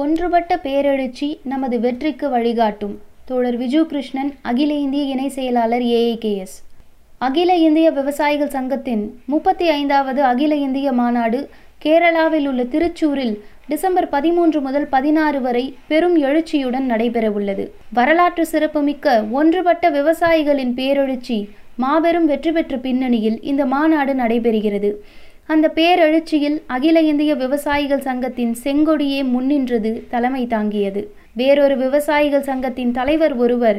ஒன்றுபட்ட பேரெழுச்சி நமது வெற்றிக்கு வழிகாட்டும். தோழர் விஜு கிருஷ்ணன் அகில இந்திய இணை செயலாளர் ஏஐகேஎஸ் அகில இந்திய விவசாயிகள் சங்கத்தின் முப்பத்தி ஐந்தாவது அகில இந்திய மாநாடு கேரளாவில் உள்ள திருச்சூரில் டிசம்பர் பதிமூன்று முதல் பதினாறு வரை பெரும் எழுச்சியுடன் நடைபெறவுள்ளது. வரலாற்று சிறப்புமிக்க ஒன்றுபட்ட விவசாயிகளின் பேரெழுச்சி மாபெரும் வெற்றி பெற்ற பின்னணியில் இந்த மாநாடு நடைபெறுகிறது. அந்த பேரெழுச்சியில் அகில இந்திய விவசாயிகள் சங்கத்தின் செங்கொடியே முன்னின்றது தலைமை தாங்கியது. வேறொரு விவசாயிகள் சங்கத்தின் தலைவர் ஒருவர்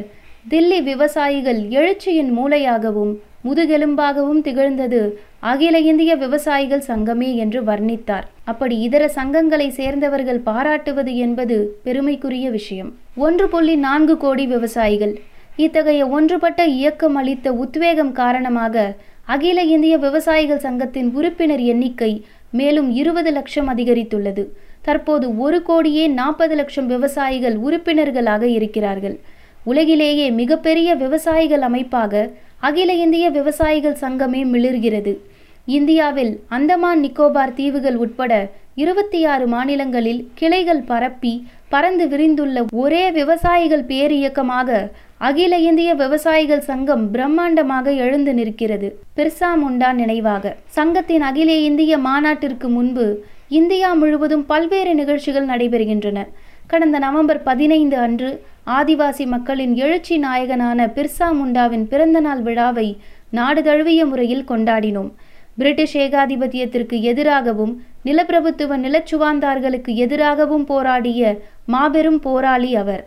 தில்லி விவசாயிகள் எழுச்சியின் மூளையாகவும் முதுகெலும்பாகவும் திகழ்ந்தது அகில இந்திய விவசாயிகள் சங்கமே என்று வர்ணித்தார். அப்படி இதர சங்கங்களை சேர்ந்தவர்கள் பாராட்டுவது என்பது பெருமைக்குரிய விஷயம். ஒன்று புள்ளி நான்கு கோடி விவசாயிகள். இத்தகைய ஒன்றுபட்ட இயக்கம் அளித்த உத்வேகம் காரணமாக அகில இந்திய விவசாயிகள் சங்கத்தின் உறுப்பினர் எண்ணிக்கை மேலும் இருபது லட்சம் அதிகரித்துள்ளது. தற்போது ஒரு கோடியே நாற்பது லட்சம் விவசாயிகள் உறுப்பினர்களாக இருக்கிறார்கள். உலகிலேயே மிகப்பெரிய விவசாயிகள் அமைப்பாக அகில இந்திய விவசாயிகள் சங்கமே மிளிர்கிறது. இந்தியாவில் அந்தமான் நிக்கோபார் தீவுகள் உட்பட இருபத்தி ஆறு மாநிலங்களில் கிளைகள் பரப்பி பறந்து விரிந்துள்ள ஒரே விவசாயிகள் பேரியக்கமாக அகில இந்திய விவசாயிகள் சங்கம் பிரம்மாண்டமாக எழுந்து நிற்கிறது. பிர்சா முண்டா நினைவாக. சங்கத்தின் அகில இந்திய மாநாட்டிற்கு முன்பு இந்தியா முழுவதும் பல்வேறு நிகழ்ச்சிகள் நடைபெறுகின்றன. கடந்த நவம்பர் பதினைந்து அன்று ஆதிவாசி மக்களின் எழுச்சி நாயகனான பிர்சா முண்டாவின் பிறந்தநாள் விழாவை நாடு தழுவிய முறையில் கொண்டாடினோம். பிரிட்டிஷ் ஏகாதிபத்தியத்திற்கு எதிராகவும் நிலப்பிரபுத்துவ நிலச்சுவாந்தார்களுக்கு எதிராகவும் போராடிய மாபெரும் போராளி அவர்.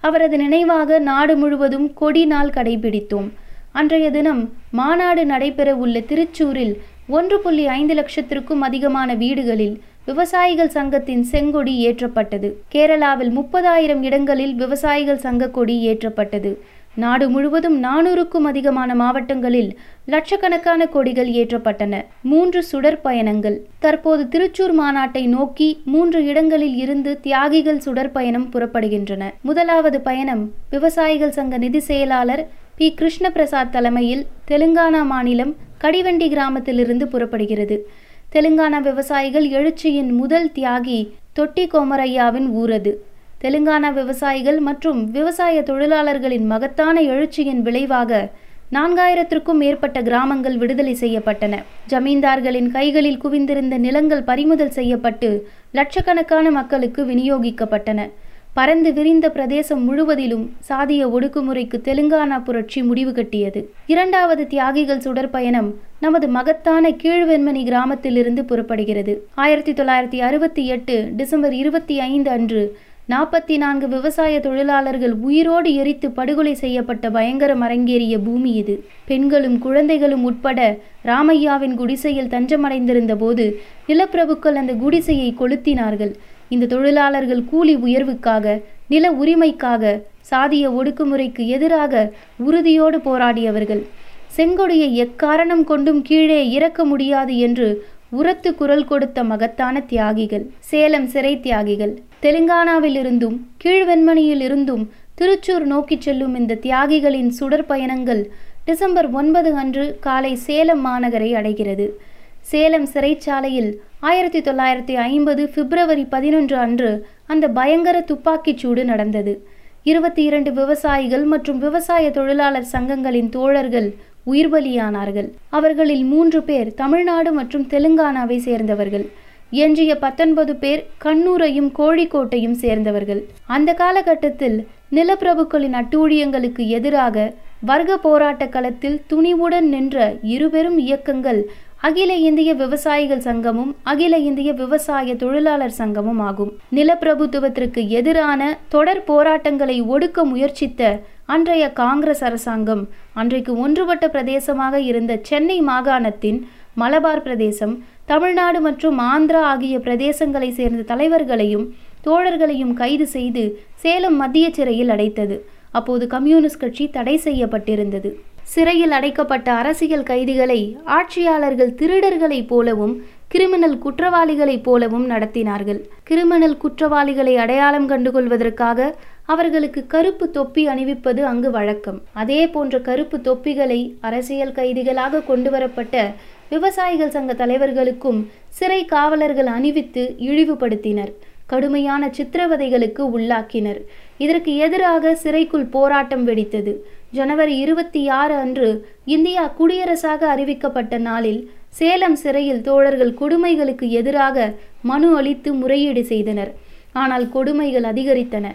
அவரது நினைவாக நாடு முழுவதும் கொடி நாள் கடைபிடித்தோம். அன்றைய தினம் மாநாடு நடைபெற உள்ள திருச்சூரில் ஒன்று புள்ளி ஐந்து லட்சத்திற்கும் அதிகமான வீடுகளில் விவசாயிகள் சங்கத்தின் செங்கொடி ஏற்றப்பட்டது. கேரளாவில் முப்பதாயிரம் இடங்களில் விவசாயிகள் சங்க கொடி ஏற்றப்பட்டது. நாடு முழுவதும் நானூறுக்கும் அதிகமான மாவட்டங்களில் லட்சக்கணக்கான கொடிகள் ஏற்றப்பட்டன. மூன்று சுடர் பயணங்கள். தற்போது திருச்சூர் மாநாட்டை நோக்கி மூன்று இடங்களில் இருந்து தியாகிகள் சுடர் பயணம் புறப்படுகின்றன. முதலாவது பயணம் விவசாயிகள் சங்க நிதி செயலாளர் பி. கிருஷ்ண பிரசாத் தலைமையில் தெலுங்கானா மாநிலம் கடிவண்டி கிராமத்திலிருந்து புறப்படுகிறது. தெலுங்கானா விவசாயிகள் எழுச்சியின் முதல் தியாகி தொட்டி கோமரையாவின் ஊரது. தெலுங்கானா விவசாயிகள் மற்றும் விவசாய தொழிலாளர்களின் மகத்தான எழுச்சியின் விளைவாக நான்காயிரத்திற்கும் மேற்பட்ட கிராமங்கள் விடுதலை செய்யப்பட்டன. ஜமீன்தார்களின் கைகளில் குவிந்திருந்த நிலங்கள் பறிமுதல் செய்யப்பட்டு லட்சக்கணக்கான மக்களுக்கு விநியோகிக்கப்பட்டன. பரந்து விரிந்த பிரதேசம் முழுவதிலும் சாதிய ஒடுக்குமுறைக்கு தெலுங்கானா புரட்சி முடிவு கட்டியது. இரண்டாவது தியாகிகள் சுடற்பயணம் நமது மகத்தான கீழ்வெண்மணி கிராமத்திலிருந்து புறப்படுகிறது. ஆயிரத்தி தொள்ளாயிரத்தி அறுபத்தி எட்டு டிசம்பர் இருபத்தி ஐந்து அன்று நாற்பத்தி நான்கு விவசாய தொழிலாளர்கள் உயிரோடு எரித்து படுகொலை செய்யப்பட்ட பயங்கரம் அரங்கேறிய பூமி இது. பெண்களும் குழந்தைகளும் உட்பட ராமையாவின் குடிசையில் தஞ்சமடைந்திருந்த போது நிலப்பிரபுக்கள் அந்த குடிசையை கொளுத்தினார்கள். இந்த தொழிலாளர்கள் கூலி உயர்வுக்காக நில உரிமைக்காக சாதிய ஒடுக்குமுறைக்கு எதிராக உறுதியோடு போராடியவர்கள். செங்கொடியை எக்காரணம் கொண்டும் கீழே இறக்க முடியாது என்று உரத்து குரல் கொடுத்த மகத்தான தியாகிகள் சேலம் சிறை தியாகிகள். தெலுங்கானாவிலிருந்தும் கீழ்வெண்மணியில் இருந்தும் திருச்சூர் நோக்கிச் செல்லும் இந்த தியாகிகளின் சுடர் பயணங்கள் டிசம்பர் ஒன்பது அன்று காலை சேலம் மாநகரை அடைகிறது. சேலம் சிறைச்சாலையில் ஆயிரத்தி தொள்ளாயிரத்தி ஐம்பது பிப்ரவரி பதினொன்று அன்று அந்த பயங்கர துப்பாக்கிச் சூடு நடந்தது. இருபத்தி இரண்டு விவசாயிகள் மற்றும் விவசாய தொழிலாளர் சங்கங்களின் தோழர்கள் உயிர் பலியானார்கள் அவர்களில் மூன்று பேர் தமிழ்நாடு மற்றும் தெலுங்கானாவை சேர்ந்தவர்கள். எஞ்சிய பத்தொன்பது பேர் கண்ணூரையும் கோழிக்கோட்டையும் சேர்ந்தவர்கள். அந்த காலகட்டத்தில் நிலப்பிரபுக்களின் அட்டூழியங்களுக்கு எதிராக வர்க்க போராட்ட களத்தில் துணிவுடன் நின்ற இருபெரும் இயக்கங்கள் அகில இந்திய விவசாயிகள் சங்கமும் அகில இந்திய விவசாய தொழிலாளர் சங்கமும் ஆகும். நிலப்பிரபுத்துவத்திற்கு எதிரான தொடர் போராட்டங்களை ஒடுக்க முயற்சித்த அன்றைய காங்கிரஸ் அரசாங்கம் அன்றைக்கு ஒன்றுபட்ட பிரதேசமாக இருந்த சென்னை மாகாணத்தின் மலபார் பிரதேசம் தமிழ்நாடு மற்றும் ஆந்திரா ஆகிய பிரதேசங்களை சேர்ந்த தலைவர்களையும் தோழர்களையும் கைது செய்து சேலம் மத்திய சிறையில் அடைத்தது. அப்போது கம்யூனிஸ்ட் கட்சி தடை செய்யப்பட்டிருந்தது. சிறையில் அடைக்கப்பட்ட அரசியல் கைதிகளை ஆட்சியாளர்கள் திருடர்களைப் போலவும் கிரிமினல் குற்றவாளிகளைப் போலவும் நடத்தினார்கள். கிரிமினல் குற்றவாளிகளை அடையாளம் கண்டுகொள்வதற்காக அவர்களுக்கு கருப்பு தொப்பி அணிவிப்பது அங்கு வழக்கம். அதே போன்ற கருப்பு தொப்பிகளை அரசியல் கைதிகளாக கொண்டுவரப்பட்ட விவசாயிகள் சங்க தலைவர்களுக்கும் சிறை காவலர்கள் அணிவித்து இழிவுபடுத்தினர். கடுமையான சித்திரவதைகளுக்கு உள்ளாக்கினர். இதற்கு எதிராக சிறைக்குள் போராட்டம் வெடித்தது. ஜனவரி இருபத்தி ஆறு அன்று இந்தியா குடியரசாக அறிவிக்கப்பட்ட நாளில் சேலம் சிறையில் தோழர்கள் கொடுமைகளுக்கு எதிராக மனு அளித்து முறையீடு செய்தனர். ஆனால் கொடுமைகள் அதிகரித்தன.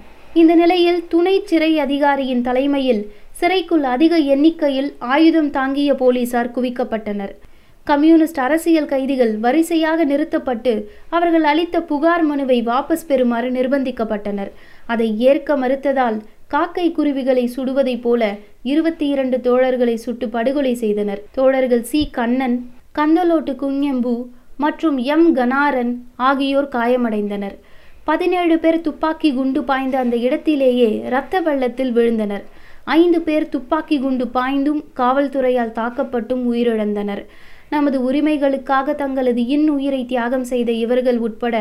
இந்த நிலையில் துணை சிறை அதிகாரியின் தலைமையில் சிறைக்குள் அதிக எண்ணிக்கையில் ஆயுதம் தாங்கிய போலீசார் குவிக்கப்பட்டனர். கம்யூனிஸ்ட் அரசியல் கைதிகள் வரிசையாக நிறுத்தப்பட்டு அவர்கள் அளித்த புகார் மனுவை வாபஸ் பெறுமாறு நிர்பந்திக்கப்பட்டனர். அதை ஏற்க மறுத்ததால் காக்கை குருவிகளை சுடுவதைப் போல இருபத்தி இரண்டு தோழர்களை சுட்டு படுகொலை செய்தனர். தோழர்கள் சி. கண்ணன் கந்தலோட்டு குங்கெம்பு மற்றும் எம். கனாரன் ஆகியோர் காயமடைந்தனர். பதினேழு பேர் துப்பாக்கி குண்டு பாய்ந்த அந்த இடத்திலேயே இரத்த வெள்ளத்தில் விழுந்தனர். ஐந்து பேர் துப்பாக்கி குண்டு பாய்ந்தும் காவல்துறையால் தாக்கப்பட்டும் உயிரிழந்தனர். நமது உரிமைகளுக்காக தங்களது இன்னுயிரை தியாகம் செய்த இவர்கள் உட்பட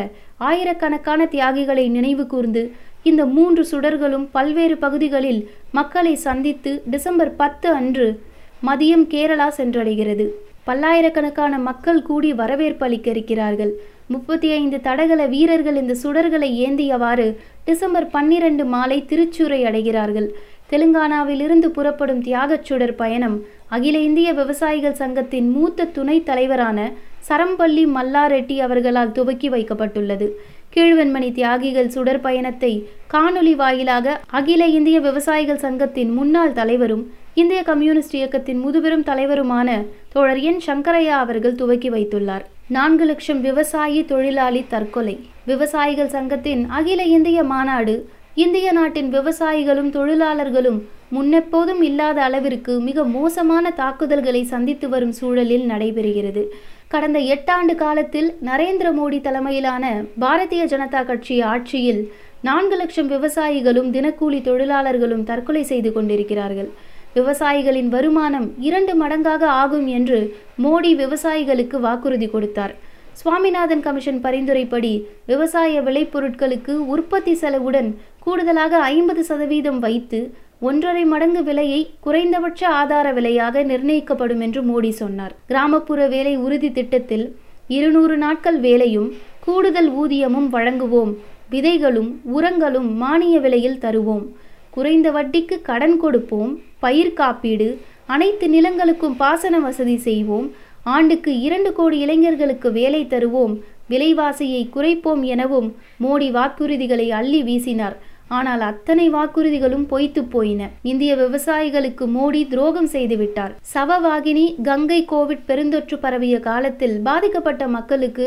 ஆயிரக்கணக்கான தியாகிகளை நினைவு கூர்ந்து இந்த மூன்று சுடர்களும் பல்வேறு பகுதிகளில் மக்களை சந்தித்து டிசம்பர் பத்து அன்று மதியம் கேரளா சென்றடைகிறது. பல்லாயிரக்கணக்கான மக்கள் கூடி வரவேற்பு அளிக்க இருக்கிறார்கள் முப்பத்தி ஐந்து தடகள வீரர்கள் இந்த சுடர்களை ஏந்தியவாறு டிசம்பர் பன்னிரண்டு மாலை திருச்சூரை அடைகிறார்கள். தெலுங்கானாவிலிருந்து புறப்படும் தியாகச் சுடர் பயணம் அகில இந்திய விவசாயிகள் சங்கத்தின் மூத்த துணைத் தலைவரான சரம்பள்ளி மல்லாரெட்டி அவர்களால் துவக்கி வைக்கப்பட்டுள்ளது. கீழ்வெண்மணி தியாகிகள் சுடர் பயணத்தை காணொலி வாயிலாக அகில இந்திய விவசாயிகள் சங்கத்தின் முன்னாள் தலைவரும் இந்திய கம்யூனிஸ்ட் இயக்கத்தின் முதுபெரும் தலைவருமான தோழர் என். சங்கரையா அவர்கள் துவக்கி வைத்துள்ளார். நான்கு லட்சம் விவசாயி தொழிலாளி தற்கொலை. விவசாயிகள் சங்கத்தின் அகில இந்திய மாநாடு இந்திய நாட்டின் விவசாயிகளும் தொழிலாளர்களும் முன்னெப்போதும் இல்லாத அளவிற்கு மிக மோசமான தாக்குதல்களை சந்தித்து வரும் சூழலில் நடைபெறுகிறது. கடந்த எட்டாண்டு காலத்தில் நரேந்திர மோடி தலைமையிலான பாரதிய ஜனதா கட்சி ஆட்சியில் நான்கு லட்சம் விவசாயிகளும் தினக்கூலி தொழிலாளர்களும் தற்கொலை செய்து கொண்டிருக்கிறார்கள். விவசாயிகளின் வருமானம் இரண்டு மடங்காக ஆகும் என்று மோடி விவசாயிகளுக்கு வாக்குறுதி கொடுத்தார். சுவாமிநாதன் கமிஷன் பரிந்துரைப்படி விவசாய விளைபொருட்களுக்கு உற்பத்தி செலவுடன் கூடுதலாக ஐம்பது சதவீதம் வைத்து ஒன்றரை மடங்கு விலையை குறைந்தபட்ச ஆதார விலையாக நிர்ணயிக்கப்படும் என்று மோடி சொன்னார். கிராமப்புற வேலை உறுதி திட்டத்தில் இருநூறு நாட்கள் வேலையும் கூடுதல் ஊதியமும் வழங்குவோம். விதைகளும் உரங்களும் மானிய விலையில் தருவோம். குறைந்த வட்டிக்கு கடன் கொடுப்போம். பயிர் காப்பீடு அனைத்து நிலங்களுக்கும் பாசன வசதி செய்வோம். ஆண்டுக்கு இரண்டு கோடி இளைஞர்களுக்கு வேலை தருவோம். விலைவாசியை குறைப்போம் எனவும் மோடி வாக்குறுதிகளை அள்ளி வீசினார். ஆனால் அத்தனை வாக்குறுதிகளும் பொய்த்து போயின. இந்திய விவசாயிகளுக்கு மோடி துரோகம் செய்துவிட்டார் சவவாகினி கங்கை கோவிட் பெருந்தொற்று பரவிய காலத்தில் பாதிக்கப்பட்ட மக்களுக்கு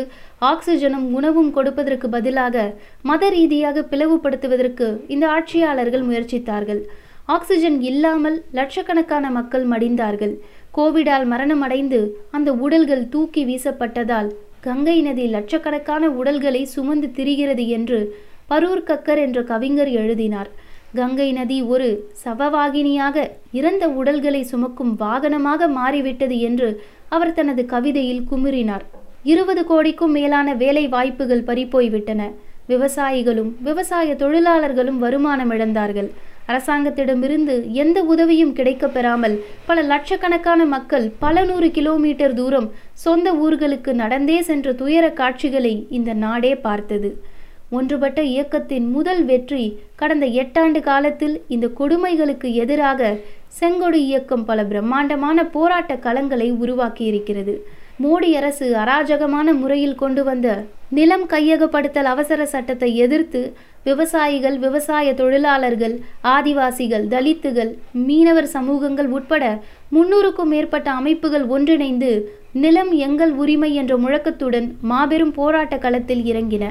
ஆக்சிஜனும் உணவும் கொடுப்பதற்கு பதிலாக மத ரீதியாக பிளவுபடுத்துவதற்கு இந்த ஆட்சியாளர்கள் முயற்சித்தார்கள். ஆக்சிஜன் இல்லாமல் லட்சக்கணக்கான மக்கள் மடிந்தார்கள். கோவிடால் மரணமடைந்து அந்த உடல்கள் தூக்கி வீசப்பட்டதால் கங்கை நதி லட்சக்கணக்கான உடல்களை சுமந்து திரிகிறது என்று பரூர் கக்கர் என்ற கவிஞர் எழுதினார். கங்கை நதி ஒரு சவவாகினியாக இறந்த உடல்களை சுமக்கும் வாகனமாக மாறிவிட்டது என்று அவர் தனது கவிதையில் குமுறினார். இருபது கோடிக்கும் மேலான வேலை வாய்ப்புகள் பறிப்போய்விட்டன விவசாயிகளும் விவசாய தொழிலாளர்களும் வருமானம் இழந்தார்கள் அரசாங்கத்திடமிருந்து எந்த உதவியும் கிடைக்கப் பெறாமல் பல லட்சக்கணக்கான மக்கள் பல நூறு கிலோமீட்டர் தூரம் சொந்த ஊர்களுக்கு நடந்தே சென்ற துயர காட்சிகளை இந்த நாடே பார்த்தது. ஒன்றுபட்ட இயக்கத்தின் முதல் வெற்றி கடந்த எட்டாண்டு காலத்தில் இந்த கொடுமைகளுக்கு எதிராக செங்கொடி இயக்கம் பல பிரம்மாண்டமான போராட்ட களங்களை உருவாக்கியிருக்கிறது. மோடி அரசு அராஜகமான முறையில் கொண்டு வந்த நிலம் கையகப்படுத்தல் அவசர சட்டத்தை எதிர்த்து விவசாயிகள் விவசாய தொழிலாளர்கள் ஆதிவாசிகள் தலித்துகள் மீனவர் சமூகங்கள் உட்பட முன்னூறுக்கும் மேற்பட்ட அமைப்புகள் ஒன்றிணைந்து நிலம் எங்கள் உரிமை என்ற முழக்கத்துடன் மாபெரும் போராட்ட களத்தில் இறங்கின.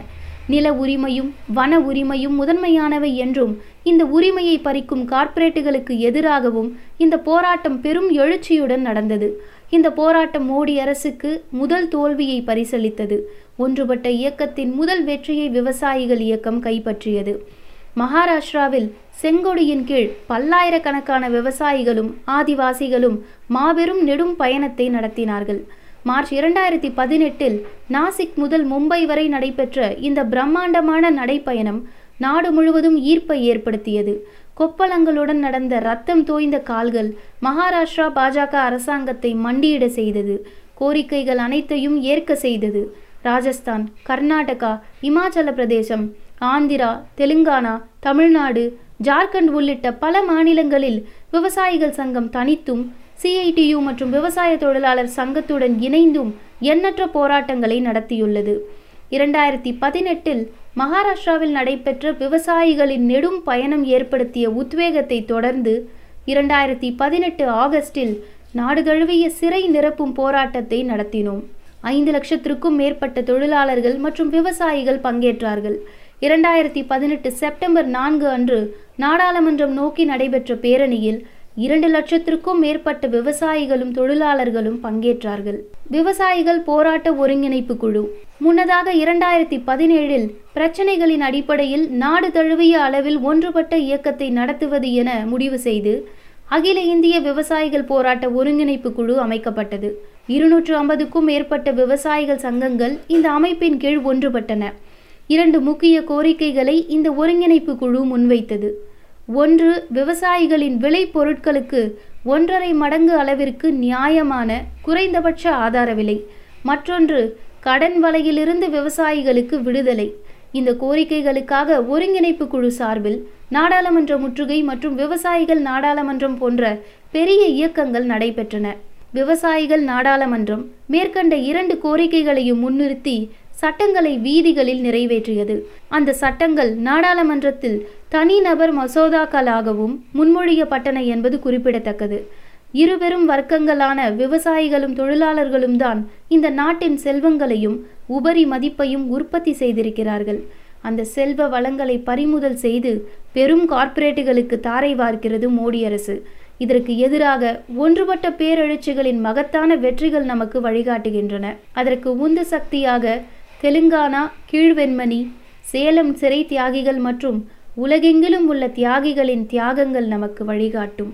நில உரிமையும் வன உரிமையும் முதன்மையானவை என்றும் இந்த உரிமையை பறிக்கும் கார்ப்பரேட்டுகளுக்கு எதிராகவும் இந்த போராட்டம் பெரும் எழுச்சியுடன் நடந்தது. இந்த போராட்டம் மோடி அரசுக்கு முதல் தோல்வியை பரிசளித்தது. ஒன்றுபட்ட இயக்கத்தின் முதல் வெற்றியை விவசாயிகள் இயக்கம் கைப்பற்றியது. மகாராஷ்டிராவில் செங்கொடியின் கீழ் பல்லாயிரக்கணக்கான விவசாயிகளும் ஆதிவாசிகளும் மாபெரும் நெடும் பயணத்தை நடத்தினார்கள். மார்ச் இரண்டாயிரத்தி பதினெட்டில் நாசிக் முதல் மும்பை வரை நடைபெற்ற இந்த பிரம்மாண்டமான நடைப்பயணம் நாடு முழுவதும் ஈர்ப்பை ஏற்படுத்தியது. கொப்பளங்களுடன் நடந்த ரத்தம் தோய்ந்த கால்கள் மகாராஷ்டிரா பாஜக அரசாங்கத்தை மண்டியிட செய்தது. கோரிக்கைகள் அனைத்தையும் ஏற்க செய்தது. ராஜஸ்தான் கர்நாடகா இமாச்சல பிரதேசம் ஆந்திரா தெலுங்கானா தமிழ்நாடு ஜார்க்கண்ட் உள்ளிட்ட பல மாநிலங்களில் விவசாயிகள் சங்கம் தனித்தும் சிஐடியு மற்றும் விவசாய தொழிலாளர் சங்கத்துடன் இணைந்தும் எண்ணற்ற போராட்டங்களை நடத்தியுள்ளது. இரண்டாயிரத்தி பதினெட்டில் மகாராஷ்டிராவில் நடைபெற்ற விவசாயிகளின் நெடும் பயணம் ஏற்படுத்திய உத்வேகத்தை தொடர்ந்து இரண்டாயிரத்தி பதினெட்டு ஆகஸ்டில் நாடு தழுவிய சிறை நிரப்பும் போராட்டத்தை நடத்தினோம். ஐந்து லட்சத்திற்கும் மேற்பட்ட தொழிலாளர்கள் மற்றும் விவசாயிகள் பங்கேற்றார்கள். இரண்டாயிரத்தி பதினெட்டு செப்டம்பர் நான்கு அன்று நாடாளுமன்றம் நோக்கி நடைபெற்ற பேரணியில் இரண்டு லட்சத்திற்கும் மேற்பட்ட விவசாயிகளும் தொழிலாளர்களும் பங்கேற்றார்கள். விவசாயிகள் போராட்ட ஒருங்கிணைப்பு குழு. முன்னதாக இரண்டாயிரத்தி பதினேழில் பிரச்சனைகளின் அடிப்படையில் நாடு தழுவிய அளவில் ஒன்றுபட்ட இயக்கத்தை நடத்துவது என முடிவு செய்து அகில இந்திய விவசாயிகள் போராட்ட ஒருங்கிணைப்பு குழு அமைக்கப்பட்டது. இருநூற்று ஐம்பதுக்கும் மேற்பட்ட விவசாயிகள் சங்கங்கள் இந்த அமைப்பின் கீழ் ஒன்றுபட்டன. இரண்டு முக்கிய கோரிக்கைகளை இந்த ஒருங்கிணைப்பு குழு முன்வைத்தது. ஒன்று விவசாயிகளின் விளை பொருட்களுக்கு ஒன்றரை மடங்கு அளவிற்கு நியாயமான குறைந்தபட்ச ஆதார விலை. மற்றொன்று கடன் வலையிலிருந்து விவசாயிகளுக்கு விடுதலை. இந்த கோரிக்கைகளுக்காக ஒருங்கிணைப்பு குழு சார்பில் நாடாளுமன்ற முற்றுகை மற்றும் விவசாயிகள் நாடாளுமன்றம் போன்ற பெரிய இயக்கங்கள் நடைபெற்றன. விவசாயிகள் நாடாளுமன்றம் மேற்கண்ட இரண்டு கோரிக்கைகளையும் முன்னிறுத்தி சட்டங்களை வீதிகளில் நிறைவேற்றியது. அந்த சட்டங்கள் நாடாளுமன்றத்தில் தனிநபர் மசோதாக்களாகவும் முன்மொழியப்பட்டன என்பது குறிப்பிடத்தக்கது. இருபெரும் வர்க்கங்களான விவசாயிகளும் தொழிலாளர்களும் தான் இந்த நாட்டின் செல்வங்களையும் உபரி மதிப்பையும் உற்பத்தி செய்திருக்கிறார்கள். அந்த செல்வ வளங்களை பறிமுதல் செய்து பெரும் கார்ப்பரேட்டுகளுக்கு தாரை வார்க்கிறது மோடி அரசு. இதற்கு எதிராக ஒன்றுபட்ட பேரெழுச்சிகளின் மகத்தான வெற்றிகள் நமக்கு வழிகாட்டுகின்றன. அதற்கு உந்து சக்தியாக தெலுங்கானா கீழ்வெண்மணி சேலம் சிறை தியாகிகள் மற்றும் உலகெங்கிலும் உள்ள தியாகிகளின் தியாகங்கள் நமக்கு வழிகாட்டும்.